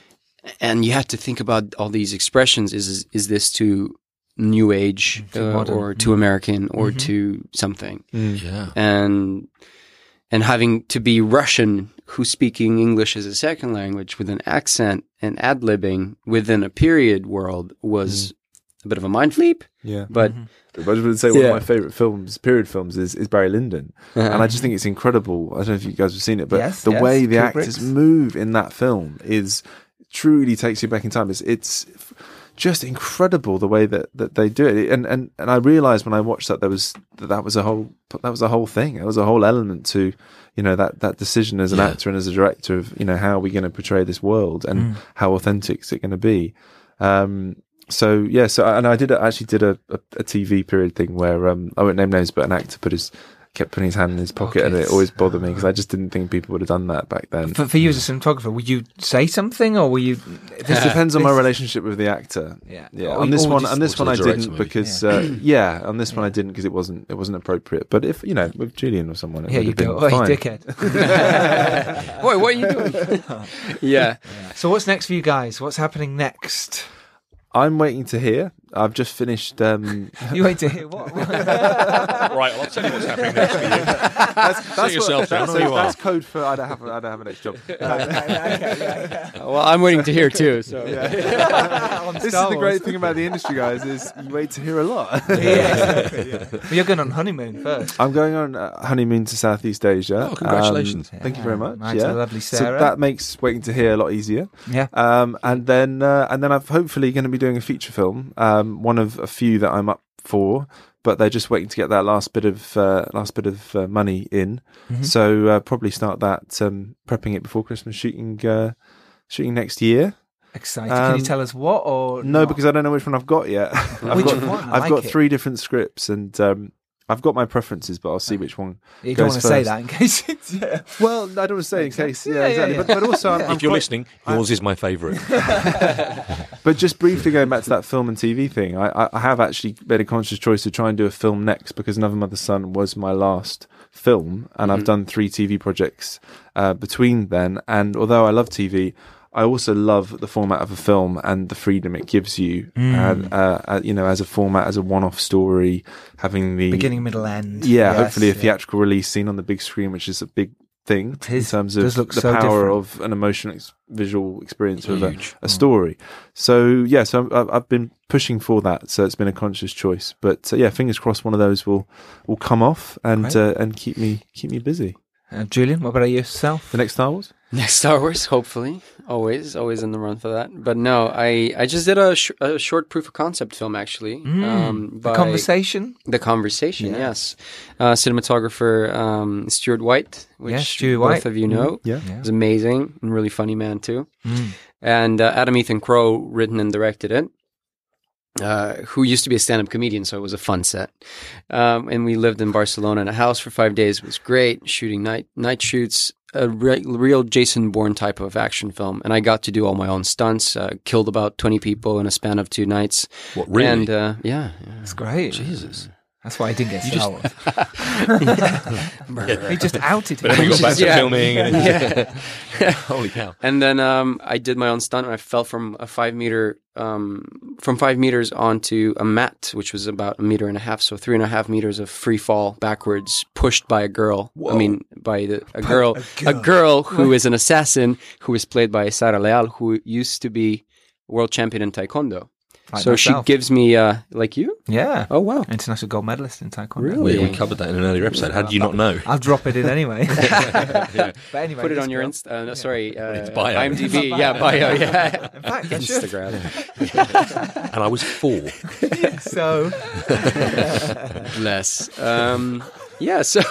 and you have to think about all these expressions. Is is this too new age Too uh, or too American or Mhm. too something? Mm. Yeah. and and having to be Russian who's speaking English as a second language with an accent and ad libbing within a period world was mm-hmm. a bit of a mind leap. Yeah. But mm-hmm. But I just would say one Yeah. of my favorite films, period films, is, is Barry Lyndon, uh-huh. and I just think it's incredible. I don't know if you guys have seen it, but Yes, the yes, way the Kubrick's. actors move in that film is truly takes you back in time. It's it's just incredible the way that, that they do it. And and and I realized when I watched that there was that, that was a whole that was a whole thing. There was a whole element to you know that that decision as an Yeah. actor and as a director of you know how are we going to portray this world and Mm. how authentic is it going to be. Um, so yeah, so and I did actually did a, a, a TV period thing where um, I won't name names, but an actor put his kept putting his hand in his pocket, and it always bothered me because I just didn't think people would have done that back then. For, for you as a cinematographer, would you say something or were you? This depends on my relationship with the actor. Yeah. Yeah, Or- on this one, just- on this one, I didn't maybe. because uh, yeah, on this one I didn't because it wasn't it wasn't appropriate. But if you know, with Julian or someone, it Yeah, would you have been go, oh, fine. you dickhead. Boy, what are you doing? yeah. so what's next for you guys? What's happening next? I'm waiting to hear. I've just finished. Um, You wait to hear what? right, I'll tell you what's happening next for you. that's, that's, yourself down, that's, you that's are. code for I don't have a- I don't have a next job. Well, I'm waiting to hear too. So this is the great thing about the industry, guys, is you wait to hear a lot. But you're going on honeymoon first. I'm going on honeymoon to Southeast Asia. Oh, congratulations. Um, thank you very much. Right to yeah. the lovely So that makes waiting to hear a lot easier. Yeah. Um, and then uh, and then I'm hopefully going to be doing a feature film. Um, one of a few that I'm up for, but they're just waiting to get that last bit of uh, last bit of uh, money in. Mm-hmm. So uh, probably start that um, prepping it before Christmas, shooting uh, shooting next year. Excited. Can you Um, tell us what or No, not? because I don't know which one I've got yet. I've Which got one? I've like got it. three different scripts and. Um, I've got my preferences, but I'll see which one. you don't goes want to say that in case it's yeah. Well, I don't want to say in case, yeah, Yeah, yeah, exactly. yeah. But, but also, I'm, I'm If you're quite- listening, yours is my favourite. But just briefly going back to that film and TV thing, I, I- I have actually made a conscious choice to try and do a film next because Another Mother's Son was my last film, and I've done three TV projects uh, between then. And although I love TV, I also love the format of a film and the freedom it gives you, and uh, uh, you know, as a format, as a one-off story, having the Beginning, middle, end. yeah, Yes, hopefully a yeah. theatrical release seen on the big screen, which is a big thing in terms of the so power different. of an emotional ex- visual experience of a, a story. So yeah, so I've, I've been pushing for that. So it's been a conscious choice. But uh, yeah, fingers crossed, one of those will will come off and uh, and keep me keep me busy. Uh, Julian, what about yourself? The next Star Wars. Next Star Wars, hopefully, always, always in the run for that. But no, I I just did a, sh- a short proof of concept film actually. Um, The conversation. The conversation, Yeah. yes. Uh, cinematographer um, Stuart White, which Yes, Stuart both White. of you know. Yeah. Yeah. He's amazing and really funny man too. Mm. And uh, Adam Ethan Crow written and directed it. Uh, who used to be a stand-up comedian, so it was a fun set. Um, and we lived in Barcelona in a house for five days. It was great, shooting night night shoots, a re- real Jason Bourne type of action film. And I got to do all my own stunts. Uh, killed about twenty people in a span of two nights. What, really? And uh, yeah, yeah. That's great. Jesus. That's why I didn't get Star Wars. Murder. He just outed But then we him. got back to Yeah. filming and Yeah. holy cow. And then um, I did my own stunt. And I fell from a five meter, um, from five meters onto a mat, which was about a meter and a half, so three and a half meters of free fall backwards, pushed by a girl. I mean, by the, a girl, a girl, who is an assassin, who is played by Sara Leal, who used to be world champion in taekwondo. Like so myself. she gives me, uh, like you. Yeah. Oh wow. International gold medalist in Taekwondo. Really? We, we covered that in an earlier episode. How did you not know? I'll drop it in anyway. But anyway, Put it on your girl- Insta. Uh, no, Sorry, uh, It's bio. IMDb. yeah, bio. Yeah. In fact, Instagram. And I was four. So, Less. Um, yeah. So.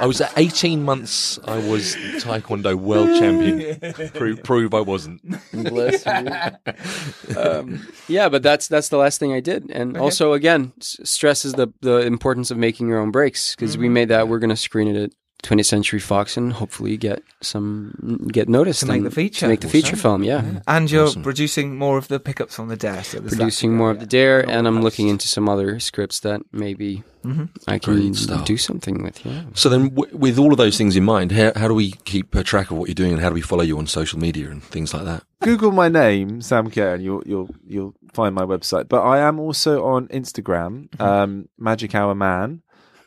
I was at 18 months. I was Taekwondo world champion. Pro- prove I wasn't. Bless you. um, yeah, but that's that's the last thing I did, and also again s- stresses the the importance of making your own breaks because Mm-hmm. we made that. We're going to screen it at 20th Century Fox and hopefully get some get noticed To make the feature. To make the feature film, yeah. and you're Awesome. producing more of the pickups on the desk. at the Producing Saturday, more of yeah. the dare, More and I'm post. looking into some other scripts that maybe Mm-hmm. I can stuff. do something with. Yeah. So then, w- with all of those things in mind, how, how do we keep uh, track of what you're doing, and how do we follow you on social media and things like that? Google my name, Sam Care, and you'll you'll you'll find my website. But I am also on Instagram, um, Magic Hour Man.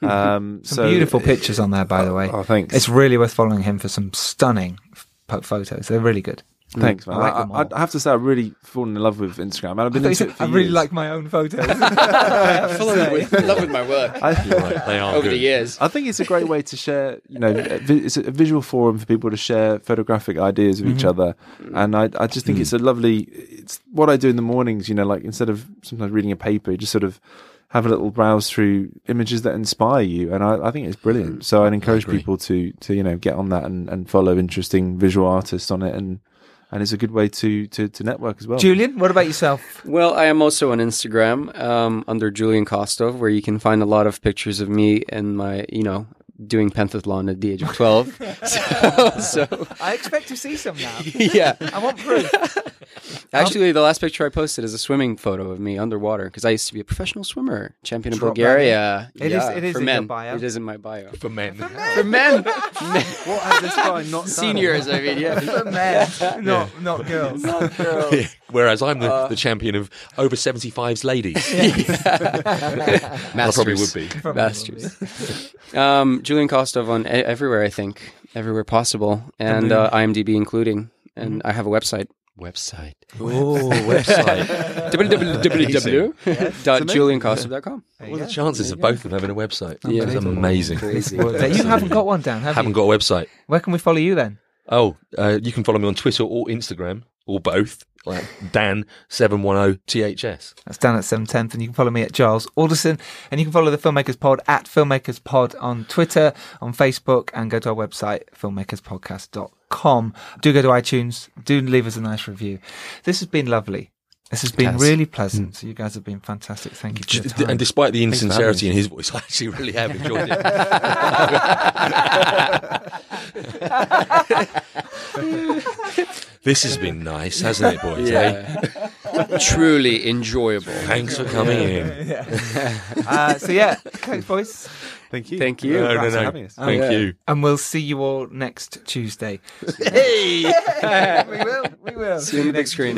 Um, Some so beautiful pictures on there, by the way. Oh, thanks. It's really worth following him for some stunning f- photos. They're really good. Thanks, man. I like I, I, have to say, I've really fallen in love with Instagram. I've been thought you into said, it for I really like my own photos. in love with my work I, You're right, they are over good. the years. I think it's a great way to share. You know, it's a visual forum for people to share photographic ideas with each other, and I, I just think it's a lovely. It's what I do in the mornings. You know, like instead of sometimes reading a paper, just sort of have a little browse through images that inspire you, and I, I think it's brilliant. So I'd encourage people to to you know get on that and, and follow interesting visual artists on it and and it's a good way to to, to network as well. Julian, what about yourself? Well, I am also on Instagram um, under Julian Kostov, where you can find a lot of pictures of me and my, you know, doing pentathlon at the age of 12. so, so, I expect to see some now. yeah. I want proof. Actually, the last picture I posted is a swimming photo of me underwater because I used to be a professional swimmer, champion of Drop Bulgaria. in. It is- yeah, it is for in your men. bio. It is in my bio. For men. For men, For men. What has this guy not done? seniors. I mean, yeah. For men, not not girls. not girls. Whereas I'm the, Uh, the champion of over 75s ladies. I probably would be. Masters. um, Julian Kostov on everywhere, I think, everywhere possible, and uh, IMDb including. And I have a website. Website. Oh, website. www.juliankostov.com. What are the chances of both of them having a website? Yeah. That's amazing. Crazy. you haven't got one, Dan, have Haven't you? got a website. Where can we follow you then? Oh, uh, you can follow me on Twitter or Instagram or both. Like Dan seven one oh, zero THS. That's Dan at 710th, and you can follow me at Giles Alderson, and you can follow the Filmmakers Pod at Filmmakers Pod on Twitter, on Facebook, and go to our website, filmmakerspodcast.com. Do go to iTunes, do leave us a nice review. This has been lovely. This has been Has. really pleasant. Hmm. So you guys have been fantastic. Thank you for your time. And despite the insincerity in his voice, I actually really have enjoyed it. this has been nice, hasn't it, boys? eh? Truly enjoyable. Thanks for coming in. uh, so yeah, thanks, boys. Thank you. Thank you. No, no, no. having us. Thank yeah. you. And we'll see you all next Tuesday. Hey! we will. We will. See you on the big screen.